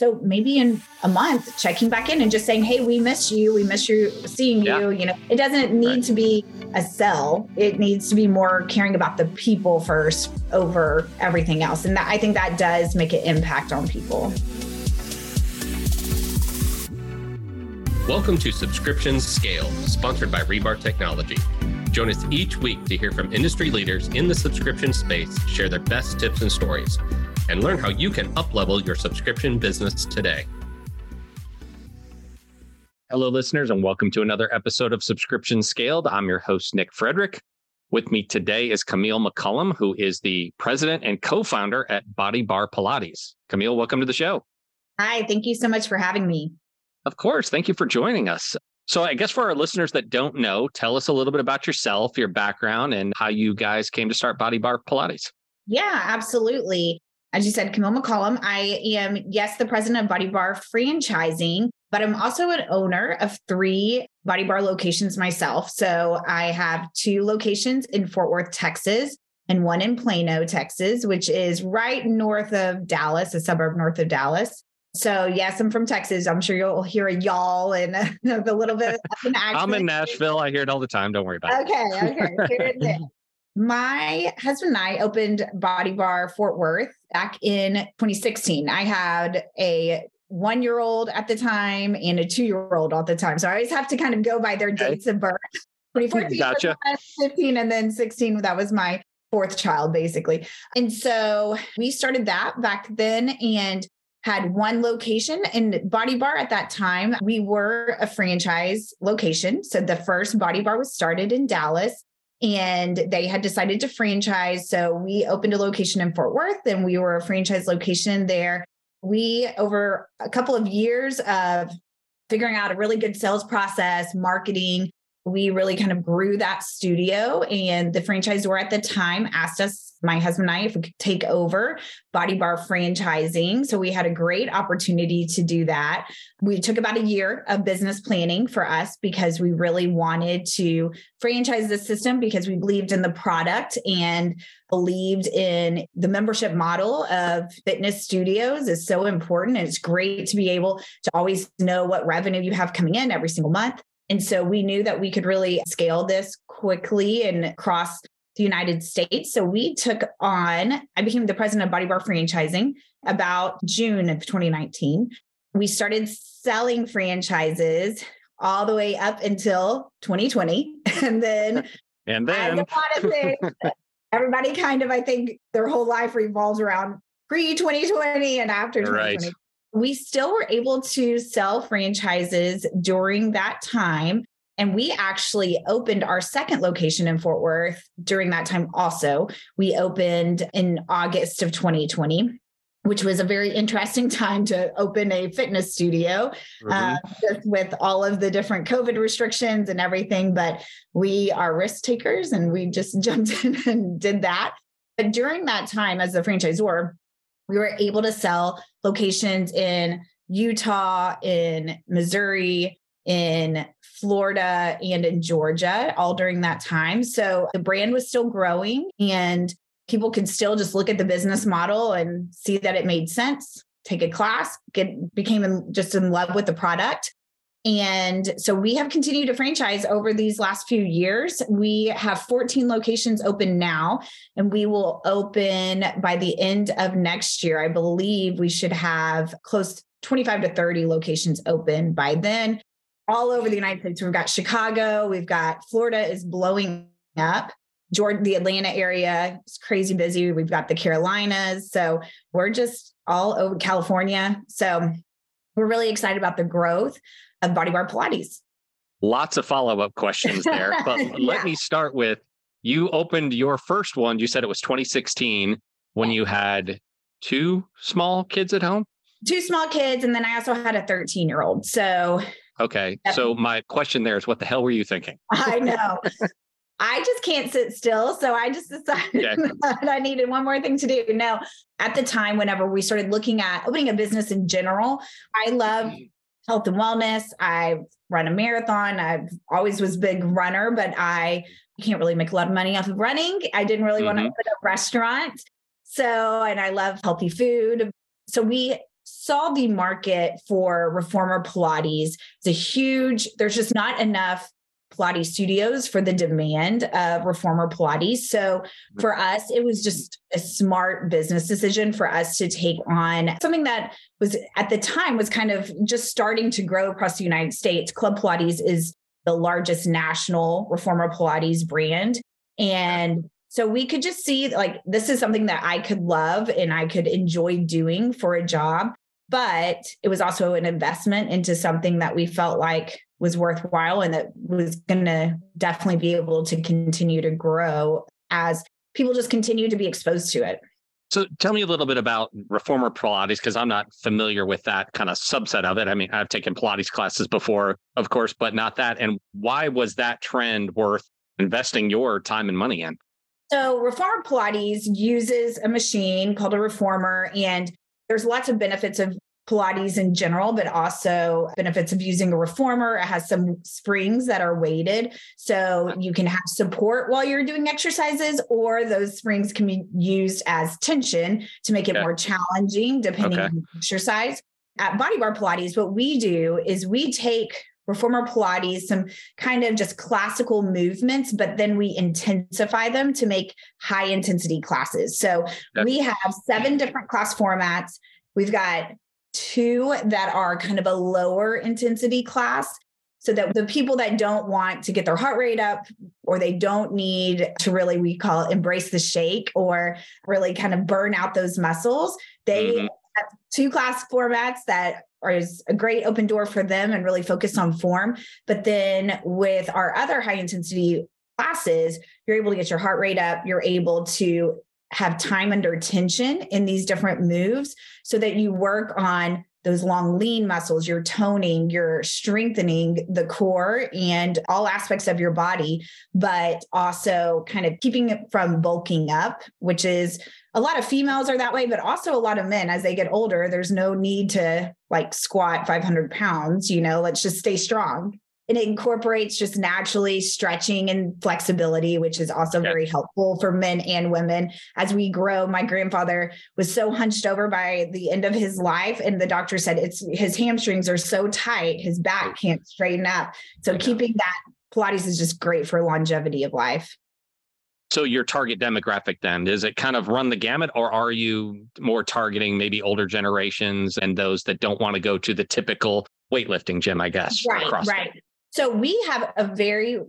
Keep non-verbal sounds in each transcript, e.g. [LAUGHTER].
So maybe in a month, checking back in and just saying, "Hey, we miss you. We miss you seeing yeah. you." You know, it doesn't need right. to be a sell. It needs to be more caring about the people first over everything else, and that, I think that does make an impact on people. Welcome to Subscriptions Scale, sponsored by Rebar Technology. Join us each week to hear from industry leaders in the subscription space share their best tips and stories and learn how you can uplevel your subscription business today. Hello, listeners, and welcome to another episode of Subscription Scaled. I'm your host, Nick Frederick. With me today is Kamille McCollum, who is the president and co founder at Body Bar Pilates. Kamille, welcome to the show. Hi, thank you so much for having me. Of course. Thank you for joining us. So, I guess for our listeners that don't know, tell us a little bit about yourself, your background, and how you guys came to start Body Bar Pilates. Yeah, absolutely as you said, Kamille McCollum. I am, yes, the president of Body Bar Franchising, but I'm also an owner of three Body Bar locations myself. So I have two locations in Fort Worth, Texas, and one in Plano, Texas, which is right north of Dallas, a suburb north of Dallas. So yes, I'm from Texas. I'm sure you'll hear a y'all and a, [LAUGHS] a little bit of an accent. I'm in Nashville. I hear it all the time. Don't worry about it. Okay, okay. [LAUGHS] My husband and I opened Body Bar Fort Worth back in 2016. I had a one year old at the time and a two year old at the time. So I always have to kind of go by their okay. dates of birth. [LAUGHS] 2014, gotcha. 15, and then 16. That was my fourth child, basically. And so we started that back then and had one location in Body Bar at that time. We were a franchise location. So the first Body Bar was started in Dallas and they had decided to franchise. So we opened a location in Fort Worth and we were a franchise location there. We, over a couple of years of figuring out a really good sales process, marketing, we really kind of grew that studio. And the franchisor at the time asked us, my husband and I, if we could take over Body Bar franchising. So we had a great opportunity to do that. We took about a year of business planning for us because we really wanted to franchise the system because we believed in the product and believed in the membership model of fitness studios is so important. And it's great to be able to always know what revenue you have coming in every single month and so we knew that we could really scale this quickly and across the United States. So we took on, I became the president of Body Bar Franchising about June of 2019. We started selling franchises all the way up until 2020. [LAUGHS] And then, [LAUGHS] and then [LAUGHS] everybody kind of, I think their whole life revolves around pre 2020 and after 2020. Right we still were able to sell franchises during that time. And we actually opened our second location in Fort Worth during that time also. We opened in August of 2020 which was a very interesting [LAUGHS] time to open a fitness studio mm-hmm. uh, just with all of the different COVID restrictions and everything. But we are risk takers and we just [LAUGHS] jumped in and did that. But during that time, as a franchisor, we were able to sell locations in Utah, in Missouri, in Florida, and in Georgia, all during that time. So the brand was still growing and people could still just look at the business model and see that it made sense, take a class, get became in, just in love with the product. And so we have continued to franchise over these last few years. We have 14 locations open now, and we will open by the end of next year. I believe we should have close 25 to 30 locations open by then, all over the United States. We've got Chicago, we've got Florida is blowing up. Jordan, the Atlanta area is crazy busy. We've got the Carolinas. So we're just all over California. So we're really excited about the growth of Body Bar Pilates. Lots of follow up questions there, but [LAUGHS] yeah. let me start with you opened your first one. You said it was 2016 when you had two small kids at home. Two small kids, and then I also had a 13 year old. So Okay. Yep. So my question there is what the hell were you thinking? [LAUGHS] I know. I just can't sit still. So I just decided yeah. [LAUGHS] that I needed one more thing to do. No, at the time, whenever we started looking at opening a business in general, I love health and wellness. I've run a marathon. I've always was big runner, but I can't really make a lot of money off of running. I didn't really mm-hmm. want to open a restaurant. So, and I love healthy food. So we saw the market for reformer Pilates. It's a huge, there's just not enough Pilates studios for the demand of reformer Pilates. So mm-hmm. for us, it was just a smart business decision for us to take on something that was at the time was kind of just starting to grow across the United States. Club Pilates is the largest national reformer Pilates brand. And so we could just see like this is something that I could love and I could enjoy doing for a job. But it was also an investment into something that we felt like was worthwhile and that was going to definitely be able to continue to grow as people just continue to be exposed to it. So tell me a little bit about reformer Pilates because I'm not familiar with that kind of subset of it. I mean, I've taken Pilates classes before, of course, but not that. And why was that trend worth investing your time and money in? So, Reformer Pilates uses a machine called a reformer, and there's lots of benefits of Pilates in general, but also benefits of using a reformer. It has some springs that are weighted. So you can have support while you're doing exercises, or those springs can be used as tension to make it more challenging depending okay. on the exercise. At Body Bar Pilates, what we do is we take reformer Pilates, some kind of just classical movements, but then we intensify them to make high intensity classes. So we have seven different class formats. We've got two that are kind of a lower intensity class so that the people that don't want to get their heart rate up or they don't need to really we call it embrace the shake or really kind of burn out those muscles they mm-hmm. have two class formats that are is a great open door for them and really focus on form. But then with our other high intensity classes you're able to get your heart rate up. You're able to have time under tension in these different moves so that you work on those long lean muscles, you're toning, you're strengthening the core and all aspects of your body, but also kind of keeping it from bulking up, which is a lot of females are that way, but also a lot of men as they get older. There's no need to like squat 500 pounds, you know, let's just stay strong it incorporates just naturally stretching and flexibility, which is also very helpful for men and women as we grow. My grandfather was so hunched over by the end of his life, and the doctor said it's his hamstrings are so tight, his back can't straighten up. So keeping that Pilates is just great for longevity of life. So your target demographic then is it kind of run the gamut, or are you more targeting maybe older generations and those that don't want to go to the typical weightlifting gym? I guess right, right. So we have a very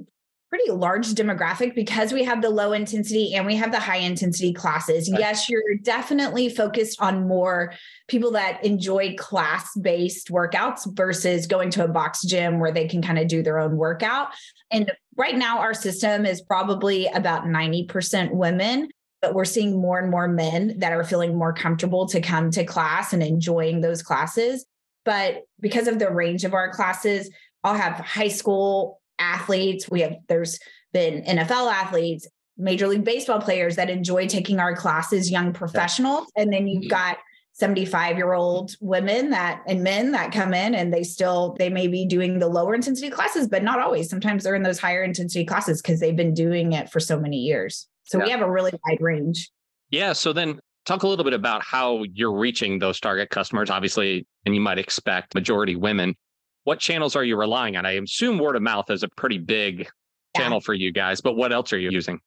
pretty large demographic because we have the low intensity and we have the high intensity classes. Right. Yes, you're definitely focused on more people that enjoy class based workouts versus going to a box gym where they can kind of do their own workout. And right now, our system is probably about 90% women. But we're seeing more and more men that are feeling more comfortable to come to class and enjoying those classes. But because of the range of our classes, I'll have high school athletes. We have, there's been NFL athletes, Major League Baseball players that enjoy taking our classes, young professionals. And then you've mm-hmm. got 75 year old women that and men that come in and they still they may be doing the lower intensity classes but not always sometimes they're in those higher intensity classes because they've been doing it for so many years so yeah. we have a really wide range yeah so then talk a little bit about how you're reaching those target customers obviously and you might expect majority women what channels are you relying on? I assume word of mouth is a pretty big yeah. channel for you guys, but what else are you using?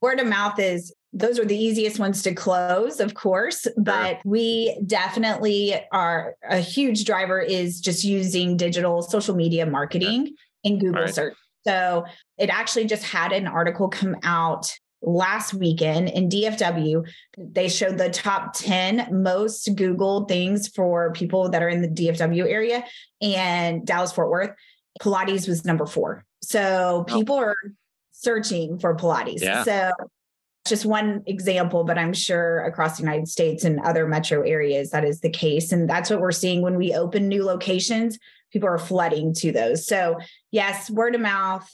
Word of mouth is those are the easiest ones to close, of course, but we definitely are a huge driver is just using digital social media marketing in Google right. search. So it actually just had an article come out last weekend in DFW. They showed the top 10 most Googled things for people that are in the DFW area and Dallas Fort Worth. Pilates was number four. So people are searching for Pilates. Yeah. So just one example, but I'm sure across the United States and other metro areas that is the case. And that's what we're seeing when we open new locations. People are flooding to those. So, yes, word of mouth,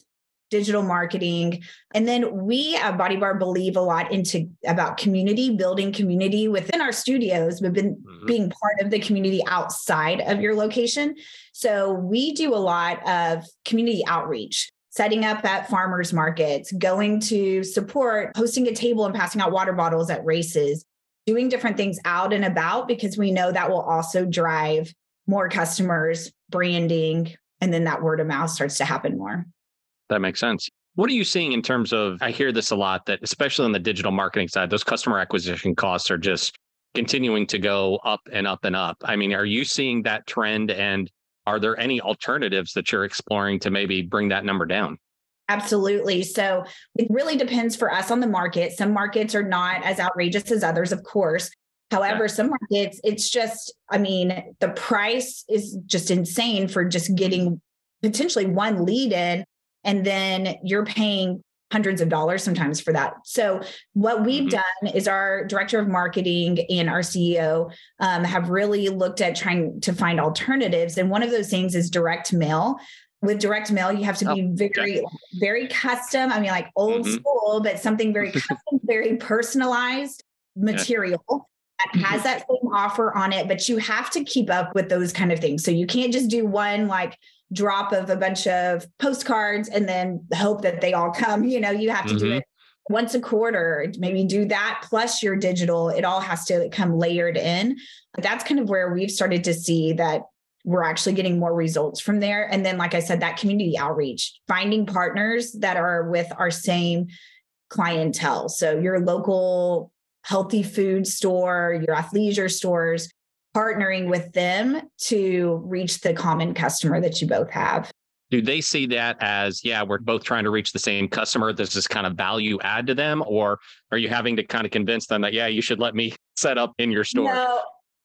digital marketing and then we at body bar believe a lot into about community building community within our studios but been mm-hmm. being part of the community outside of your location so we do a lot of community outreach setting up at farmers markets going to support hosting a table and passing out water bottles at races doing different things out and about because we know that will also drive more customers, branding, and then that word of mouth starts to happen more. That makes sense. What are you seeing in terms of? I hear this a lot that, especially on the digital marketing side, those customer acquisition costs are just continuing to go up and up and up. I mean, are you seeing that trend? And are there any alternatives that you're exploring to maybe bring that number down? Absolutely. So it really depends for us on the market. Some markets are not as outrageous as others, of course. However, yeah. some markets, it's just, I mean, the price is just insane for just getting potentially one lead in. And then you're paying hundreds of dollars sometimes for that. So what we've mm-hmm. done is our director of marketing and our CEO um, have really looked at trying to find alternatives. And one of those things is direct mail. With direct mail, you have to be oh, very, okay. very custom. I mean, like old mm-hmm. school, but something very [LAUGHS] custom, very personalized material. Yeah that mm-hmm. has that same offer on it, but you have to keep up with those kind of things. So you can't just do one like drop of a bunch of postcards and then hope that they all come. You know, you have to mm-hmm. do it once a quarter, maybe do that plus your digital. It all has to come layered in. That's kind of where we've started to see that we're actually getting more results from there. And then, like I said, that community outreach, finding partners that are with our same clientele. So your local healthy food store, your athleisure stores, partnering with them to reach the common customer that you both have. Do they see that as, yeah, we're both trying to reach the same customer? Does this is kind of value add to them? Or are you having to kind of convince them that, yeah, you should let me [LAUGHS] set up in your store? No,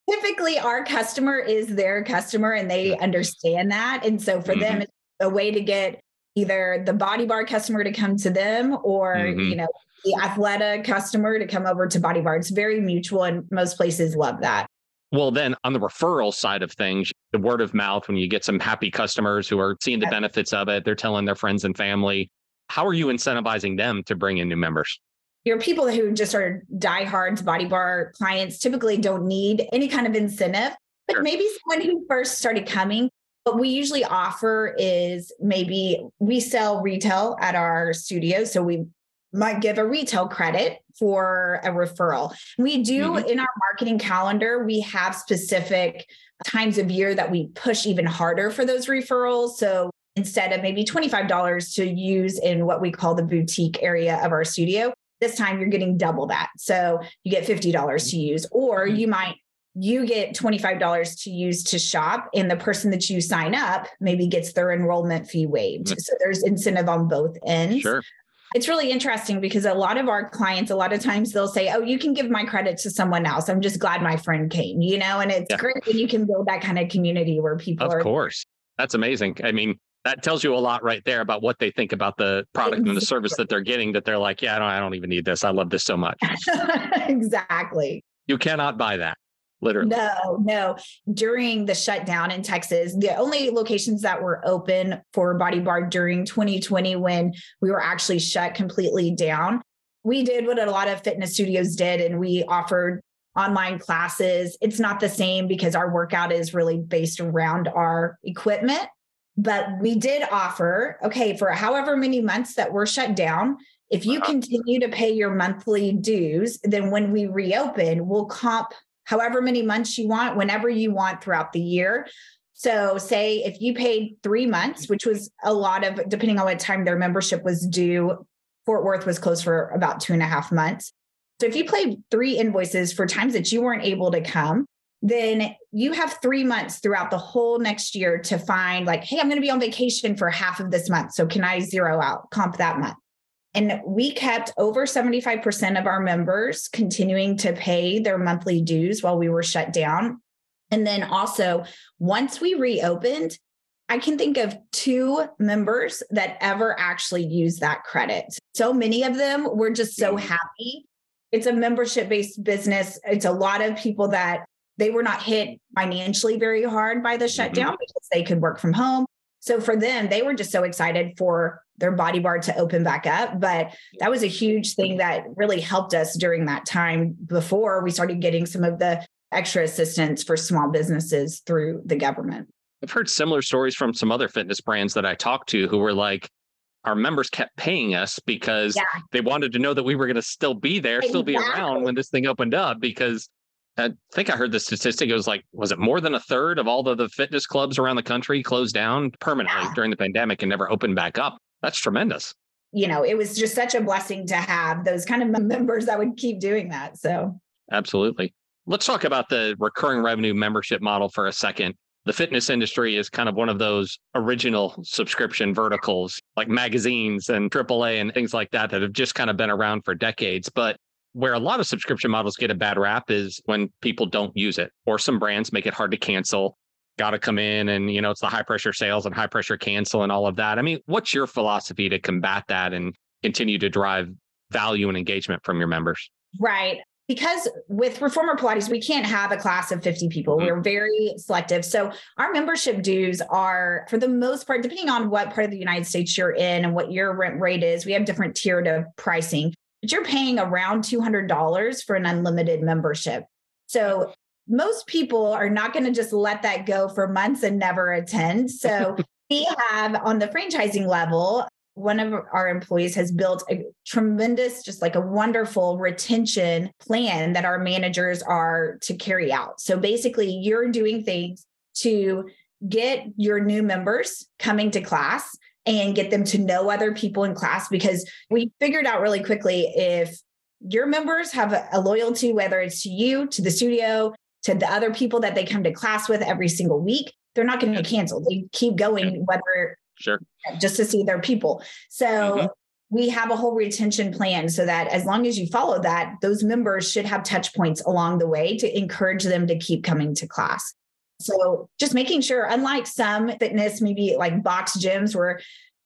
typically our customer is their customer and they understand that. And so for mm-hmm. them, it's a way to get either the body bar customer to come to them or, mm-hmm. you know, the Athleta customer to come over to Body Bar. It's very mutual, and most places love that. Well, then on the referral side of things, the word of mouth, when you get some happy customers who are seeing the benefits of it, they're telling their friends and family. How are you incentivizing them to bring in new members? Your people who just are diehards, body bar clients typically don't need any kind of incentive, but sure. maybe someone who first started coming. What we usually offer is maybe we sell retail at our studio. So we might give a retail credit for a referral. We do mm-hmm. in our marketing calendar, we have specific times of year that we push even harder for those referrals. So instead of maybe $25 to use in what we call the boutique area of our studio, this time you're getting double that. So you get $50 to use, or mm-hmm. you might you get $25 to use to shop and the person that you sign up maybe gets their enrollment fee waived mm-hmm. so there's incentive on both ends sure it's really interesting because a lot of our clients, a lot of times they'll say, Oh, you can give my credit to someone else. I'm just glad my friend came, you know, and it's yeah. great when you can build that kind of community where people of are. Of course. That's amazing. I mean, that tells you a lot right there about what they think about the product exactly. and the service that they're getting that they're like, yeah, I don't, I don't even need this. I love this so much. [LAUGHS] exactly. You cannot buy that literally. No, no. During the shutdown in Texas, the only locations that were open for Body Bar during 2020 when we were actually shut completely down, we did what a lot of fitness studios did and we offered online classes. It's not the same because our workout is really based around our equipment. But we did offer, okay, for however many months that we're shut down, if you uh-huh. continue to pay your monthly dues, then when we reopen, we'll comp however many months you want, whenever you want throughout the year. So, say if you paid three months, which was a lot of, depending on what time their membership was due, Fort Worth was closed for about two and a half months. So, if you paid three invoices for times that you weren't able to come, then you have three months throughout the whole next year to find, like, hey, I'm going to be on vacation for half of this month. So, can I zero out comp that month? And we kept over 75% of our members continuing to pay their monthly dues while we were shut down. And then also, once we reopened, I can think of two members that ever actually used that credit. So many of them were just so happy. It's a membership based business. It's a lot of people that they were not hit financially very hard by the shutdown mm-hmm. because they could work from home. So for them, they were just so excited for their body bar to open back up. But that was a huge thing that really helped us during that time before we started getting some of the extra assistance for small businesses through the government. I've heard similar stories from some other fitness brands that I talked to who were like, our members kept paying us because Yeah. they wanted to know that we were going to still be there, still be around when this thing opened up. Because I think I heard the statistic. It was like, was it more than a third of all of the fitness clubs around the country closed down permanently Yeah. during the pandemic and never opened back up? That's tremendous. You know, it was just such a blessing to have those kind of members that would keep doing that. So, Absolutely. Let's talk about the recurring revenue membership model for a second. The fitness industry is kind of one of those original subscription verticals like magazines and AAA and things like that that have just kind of been around for decades. But where a lot of subscription models get a bad rap is when people don't use it or some brands make it hard to cancel. Got to come in and, you know, it's the high pressure sales and high pressure cancel and all of that. I mean, what's your philosophy to combat that and continue to drive value and engagement from your members? right. Because with Reformer Pilates, we can't have a class of 50 people. Mhm. We're very selective. So, our membership dues are, for the most part, depending on what part of the United States you're in and what your rent rate is, we have different tiered of pricing, but you're paying around $200 for an unlimited membership. So, most people are not going to just let that go for months and never attend. So, [LAUGHS] we have on the franchising level, one of our employees has built a tremendous, just like a wonderful retention plan that our managers are to carry out. So basically, you're doing things to get your new members coming to class and get them to know other people in class because we figured out really quickly if your members have a, a loyalty, whether it's to you, to the studio, to the other people that they come to class with every single week, they're not going to cancel. They keep going, whether Sure. just to see their people. So Mhm. we have a whole retention plan so that as long as you follow that, those members should have touch points along the way to encourage them to keep coming to class. So just making sure, unlike some fitness, maybe like box gyms where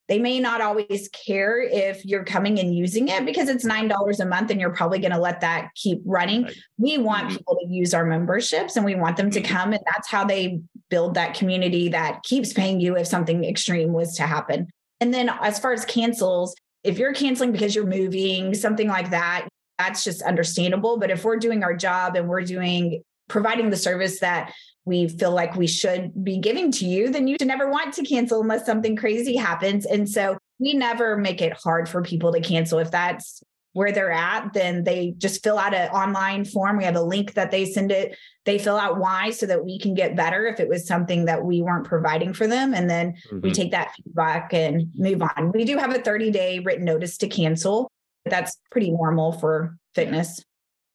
they may not always care if you're coming and using it because it's $9 a month and you're probably going to let that keep running. Right. We want Mhm. people to use our memberships and we want them to Mhm. come. And that's how they build that community that keeps paying you if something extreme was to happen. And then as far as cancels, if you're canceling because you're moving, something like that, that's just understandable. But if we're doing our job and we're doing providing the service that we feel like we should be giving to you, then you should never want to cancel unless something crazy happens. And so we never make it hard for people to cancel. If that's where they're at, then they just fill out an online form. We have a link that they send it. They fill out why so that we can get better if it was something that we weren't providing for them. And then we Mhm. take that feedback and move on. We do have a 30 day written notice to cancel. But that's pretty normal for fitness.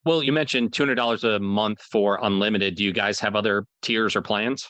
Well, you mentioned $200 a month for unlimited. Do you guys have other tiers or plans?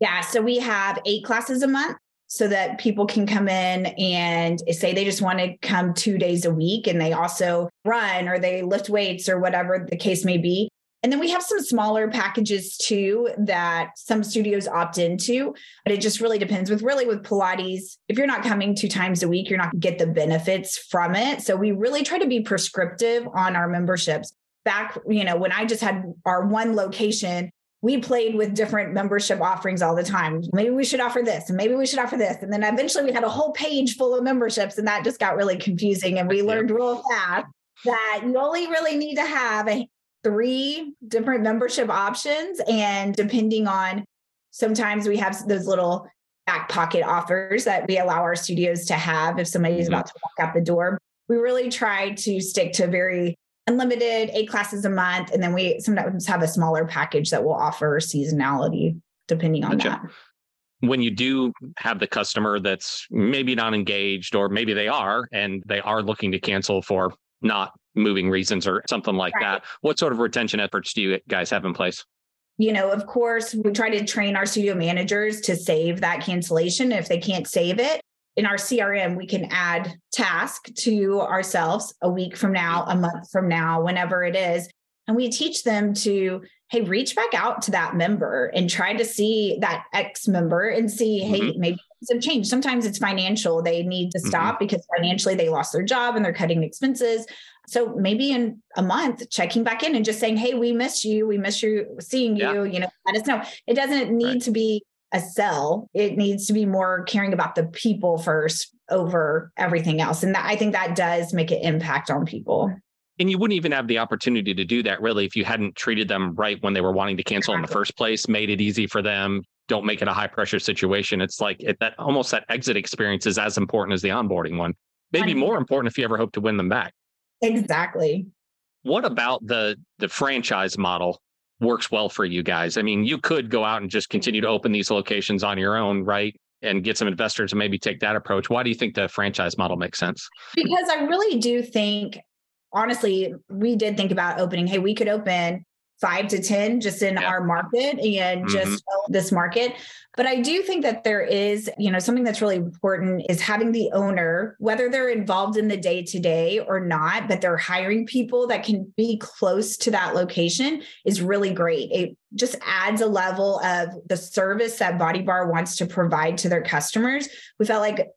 Yeah. So we have eight classes a month so that people can come in and say they just want to come two days a week and they also run or they lift weights or whatever the case may be. And then we have some smaller packages too that some studios opt into, but it just really depends with really with Pilates. If you're not coming two times a week, you're not going to get the benefits from it. So we really try to be prescriptive on our memberships. Back, you know, when I just had our one location, we played with different membership offerings all the time. Maybe we should offer this and maybe we should offer this. And then eventually we had a whole page full of memberships and that just got really confusing. And we Yeah. learned real fast that you only really need to have a, three different membership options. And depending on sometimes we have those little back pocket offers that we allow our studios to have if somebody's Mhm. about to walk out the door. We really try to stick to very unlimited eight classes a month. And then we sometimes have a smaller package that will offer seasonality depending on Gotcha. that. When you do have the customer that's maybe not engaged, or maybe they are, and they are looking to cancel for not moving reasons or something like Right. that, what sort of retention efforts do you guys have in place? You know, of course, we try to train our studio managers to save that cancellation if they can't save it. In our CRM, we can add task to ourselves a week from now, a month from now, whenever it is. And we teach them to, hey, reach back out to that member and try to see that ex member and see, hey, mm-hmm. maybe things have changed. Sometimes it's financial. They need to mm-hmm. stop because financially they lost their job and they're cutting expenses. So maybe in a month, checking back in and just saying, hey, we miss you. We miss you seeing you, Yeah. you know, let us know. It doesn't need Right. to be a sell. It needs to be more caring about the people first over everything else. And that, I think that does make an impact on people. And you wouldn't even have the opportunity to do that really if you hadn't treated them right when they were wanting to cancel in the first place, made it easy for them. Don't make it a high pressure situation. It's like it, that almost that exit experience is as important as the onboarding one. maybe more important if you ever hope to win them back. Exactly. What about the the franchise model works well for you guys? I mean, you could go out and just continue to open these locations on your own, right? And get some investors to maybe take that approach. Why do you think the franchise model makes sense? Because I really do think, honestly, we did think about opening, hey, we could open five to 10 just in yeah. our market and mm-hmm. just this market. But I do think that there is, you know, something that's really important is having the owner, whether they're involved in the day to day or not, but they're hiring people that can be close to that location is really great. It just adds a level of the service that Body Bar wants to provide to their customers. We felt like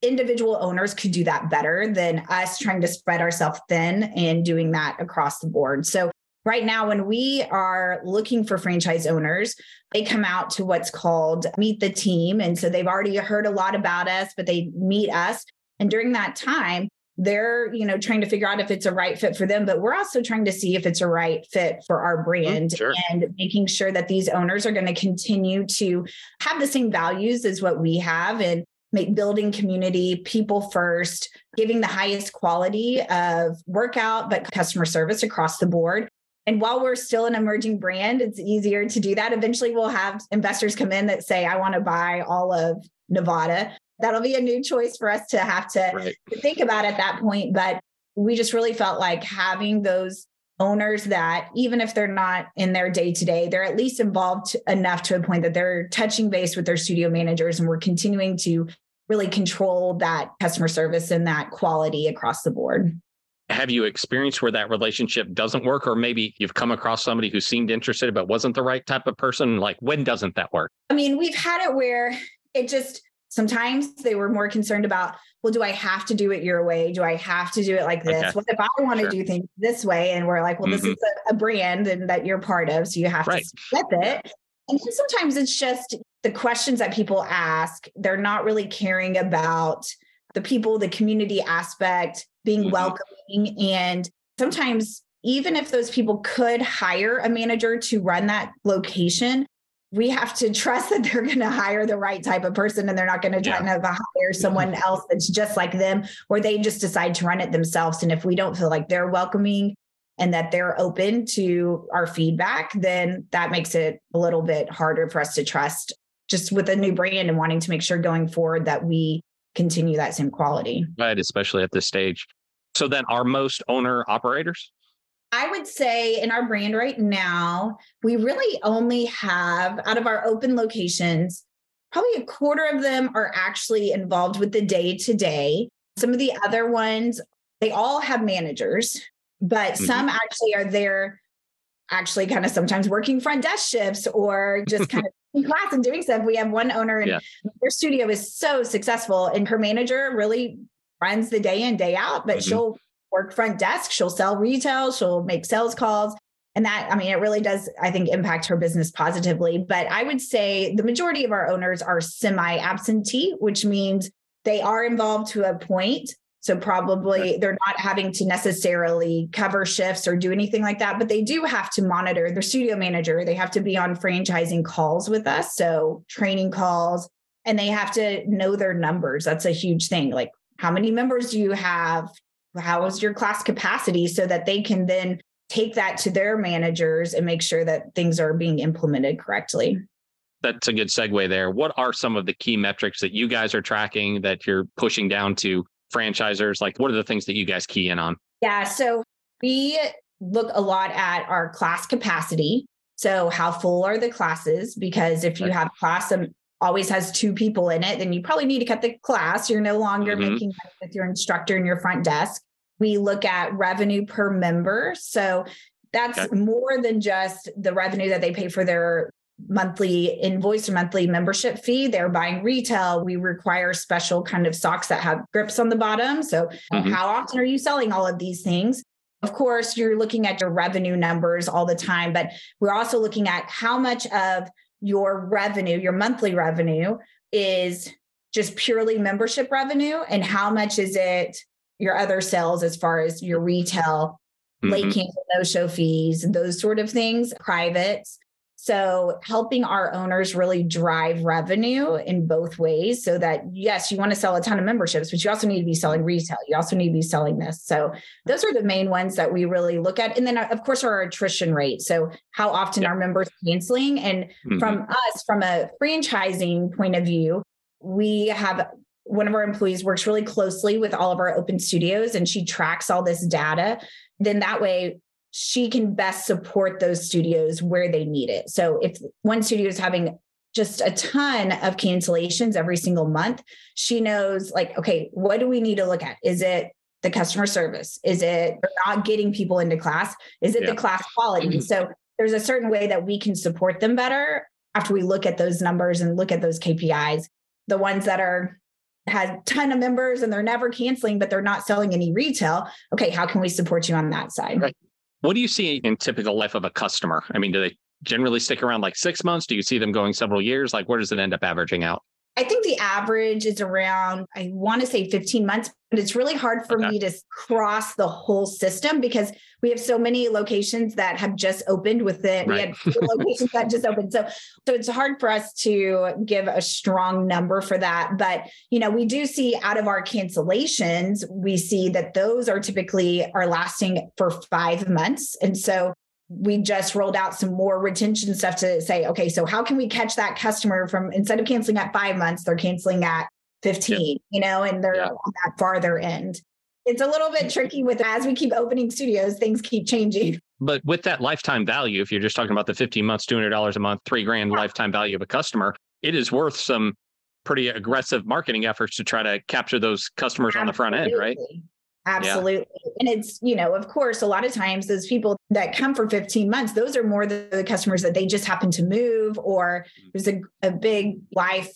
individual owners could do that better than us trying to spread ourselves thin and doing that across the board. So Right now, when we are looking for franchise owners, they come out to what's called Meet the Team. And so they've already heard a lot about us, but they meet us. And during that time, they're you know trying to figure out if it's a right fit for them but we're also trying to see if it's a right fit for our brand mm, sure. and making sure that these owners are going to continue to have the same values as what we have and make building community people first giving the highest quality of workout but customer service across the board and while we're still an emerging brand, it's easier to do that. Eventually, we'll have investors come in that say, I want to buy all of Nevada. That'll be a new choice for us to have to, right. to think about at that point. But we just really felt like having those owners that even if they're not in their day to day, they're at least involved enough to a point that they're touching base with their studio managers and we're continuing to really control that customer service and that quality across the board have you experienced where that relationship doesn't work or maybe you've come across somebody who seemed interested but wasn't the right type of person like when doesn't that work i mean we've had it where it just sometimes they were more concerned about well do i have to do it your way do i have to do it like this okay. what if i want sure. to do things this way and we're like well mm-hmm. this is a, a, brand and that you're part of so you have right. to with it and sometimes it's just the questions that people ask they're not really caring about the people the community aspect being mm-hmm. welcoming. And sometimes, even if those people could hire a manager to run that location, we have to [LAUGHS] trust that they're going to hire the right type of person and they're not going to try yeah. to hire someone else that's just like them or they just decide to run it themselves. And if we don't feel like they're welcoming and that they're open to our feedback, then that makes it a little bit harder for us to trust just with a new brand and wanting to make sure going forward that we continue that same quality. Right, especially at this stage. So then are most owner operators? I would say in our brand right now, we really only have out of our open locations, probably a quarter of them are actually involved with the day to day. Some of the other ones, they all have managers, but mm-hmm. some actually are there actually kind of sometimes working front desk shifts or just kind of in class and doing stuff. We have one owner and yeah. their studio is so successful and her manager really runs the day in, day out, but mm-hmm. she'll work front desk, she'll sell retail, she'll make sales calls. And that, I mean, it really does, I think, impact her business positively. But I would say the majority of our owners are semi absentee, which means they are involved to a point. So probably they're not having to necessarily cover shifts or do anything like that, but they do have to monitor their studio manager. They have to be on franchising calls with us. So training calls, and they have to know their numbers. That's a huge thing. Like how many members do you have? How is your class capacity so that they can then take that to their managers and make sure that things are being implemented correctly. That's a good segue there. What are some of the key metrics that you guys are tracking that you're pushing down to franchisers? Like, what are the things that you guys key in on? Yeah. So we look a lot at our class capacity. So, how full are the classes? Because if you have class um, always has two people in it, then you probably need to cut the class. You're no longer mm-hmm. making money with your instructor and your front desk. We look at revenue per member. So that's okay. more than just the revenue that they pay for their monthly invoice or monthly membership fee. They're buying retail. We require special kind of socks that have grips on the bottom. So, mm-hmm. how often are you selling all of these things? Of course, you're looking at your revenue numbers all the time, but we're also looking at how much of your revenue, your monthly revenue is just purely membership revenue and how much is it your other sales as far as your retail, mm-hmm. late cancel no show fees, those sort of things, privates. So, helping our owners really drive revenue in both ways so that, yes, you want to sell a ton of memberships, but you also need to be selling retail. You also need to be selling this. So, those are the main ones that we really look at. And then, of course, our attrition rate. So, how often are members canceling? And mm-hmm. from us, from a franchising point of view, we have one of our employees works really closely with all of our open studios and she tracks all this data. Then that way, she can best support those studios where they need it. So if one studio is having just a ton of cancellations every single month, she knows like, okay, what do we need to look at? Is it the customer service? Is it not getting people into class? Is it yeah. the class quality? Mm-hmm. So there's a certain way that we can support them better after we look at those numbers and look at those KPIs. The ones that are had ton of members and they're never canceling, but they're not selling any retail. Okay, how can we support you on that side? Right. What do you see in typical life of a customer? I mean, do they generally stick around like six months? Do you see them going several years? Like, where does it end up averaging out? I think the average is around, I want to say 15 months, but it's really hard for okay. me to cross the whole system because we have so many locations that have just opened with it. Right. We had [LAUGHS] locations that just opened. So, so it's hard for us to give a strong number for that. But, you know, we do see out of our cancellations, we see that those are typically are lasting for five months. And so we just rolled out some more retention stuff to say, okay, so how can we catch that customer from instead of canceling at five months, they're canceling at 15, yeah. you know, and they're yeah. on that farther end. It's a little bit tricky with as we keep opening studios, things keep changing. [LAUGHS] But with that lifetime value, if you're just talking about the 15 months, $200 a month, three grand yeah. lifetime value of a customer, it is worth some pretty aggressive marketing efforts to try to capture those customers Absolutely. on the front end, right? Absolutely. Yeah. And it's, you know, of course, a lot of times those people that come for 15 months, those are more the, the customers that they just happen to move or mm-hmm. there's a, a big life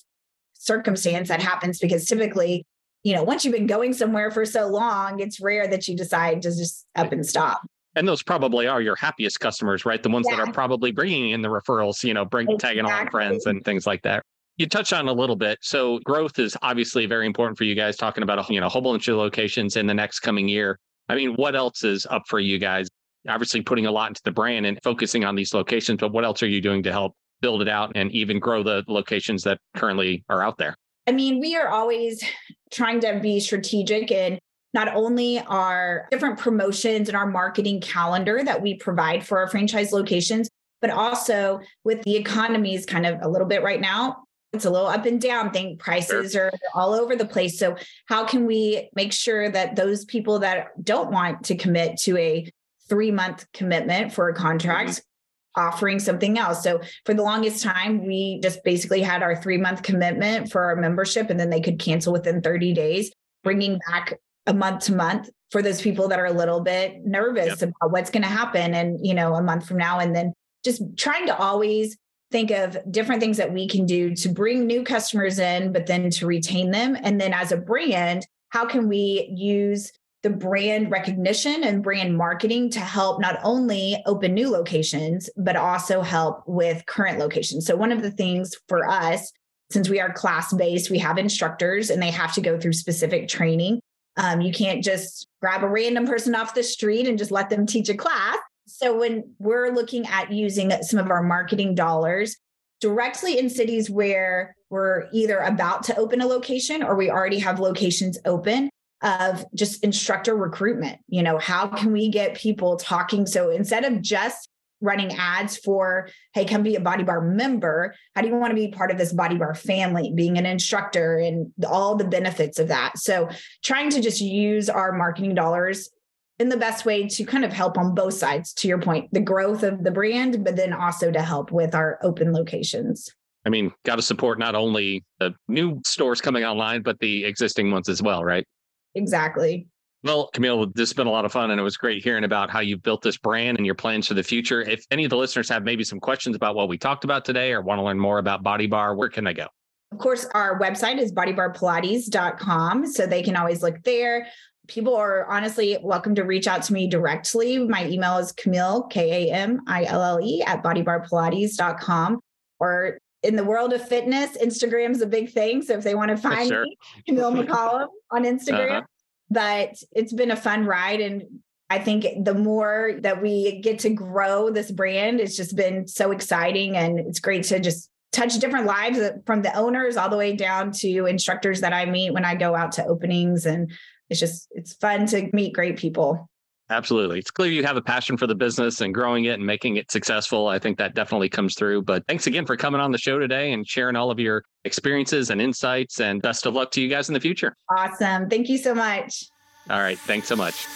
circumstance that happens because typically, you know, once you've been going somewhere for so long, it's rare that you decide to just up and stop. And those probably are your happiest customers, right? The ones yeah. that are probably bringing in the referrals, you know, bring exactly. tagging along friends and things like that you touched on a little bit. So growth is obviously very important for you guys talking about a you know, whole bunch of locations in the next coming year. I mean, what else is up for you guys? Obviously putting a lot into the brand and focusing on these locations, but what else are you doing to help build it out and even grow the locations that currently are out there? I mean, we are always trying to be strategic and not only our different promotions and our marketing calendar that we provide for our franchise locations, but also with the economies kind of a little bit right now, it's a little up and down thing prices sure. are all over the place so how can we make sure that those people that don't want to commit to a three month commitment for a contract mm-hmm. offering something else so for the longest time we just basically had our three month commitment for our membership and then they could cancel within 30 days bringing back a month to month for those people that are a little bit nervous yep. about what's going to happen and you know a month from now and then just trying to always think of different things that we can do to bring new customers in, but then to retain them. And then as a brand, how can we use the brand recognition and brand marketing to help not only open new locations, but also help with current locations? So, one of the things for us, since we are class based, we have instructors and they have to go through specific training. Um, you can't just grab a random person off the street and just let them teach a class. So when we're looking at using some of our marketing dollars directly in cities where we're either about to open a location or we already have locations open of just instructor recruitment, you know, how can we get people talking? So instead of just running ads for hey come be a body bar member how do you want to be part of this body bar family being an instructor and all the benefits of that? So trying to just use our marketing dollars in the best way to kind of help on both sides to your point the growth of the brand but then also to help with our open locations i mean got to support not only the new stores coming online but the existing ones as well right exactly well, Kamille, this has been a lot of fun and it was great hearing about how you've built this brand and your plans for the future. If any of the listeners have maybe some questions about what we talked about today or want to learn more about Body Bar, where can they go? Of course, our website is bodybarpilates.com. So they can always look there people are honestly welcome to reach out to me directly. My email is Kamille, K A M I L L E, at bodybarpilates.com. Or in the world of fitness, Instagram is a big thing. So if they want to find sure. me, Kamille McCollum on Instagram. Uh-huh. But it's been a fun ride and I think the more that we get to grow this brand, it's just been so exciting. And it's great to just touch different lives uh, from the owners all the way down to instructors that I meet when I go out to openings. And it's just, it's fun to meet great people. Absolutely. It's clear you have a passion for the business and growing it and making it successful. I think that definitely comes through. But thanks again for coming on the show today and sharing all of your experiences and insights. And best of luck to you guys in the future. Awesome. Thank you so much. All right. Thanks so much.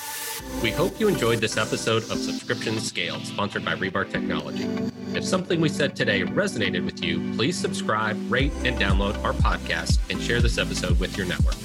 We hope you enjoyed this episode of Subscription Scale, sponsored by Rebar Technology. If something we said today resonated with you, please subscribe, rate, and download our podcast and share this episode with your network.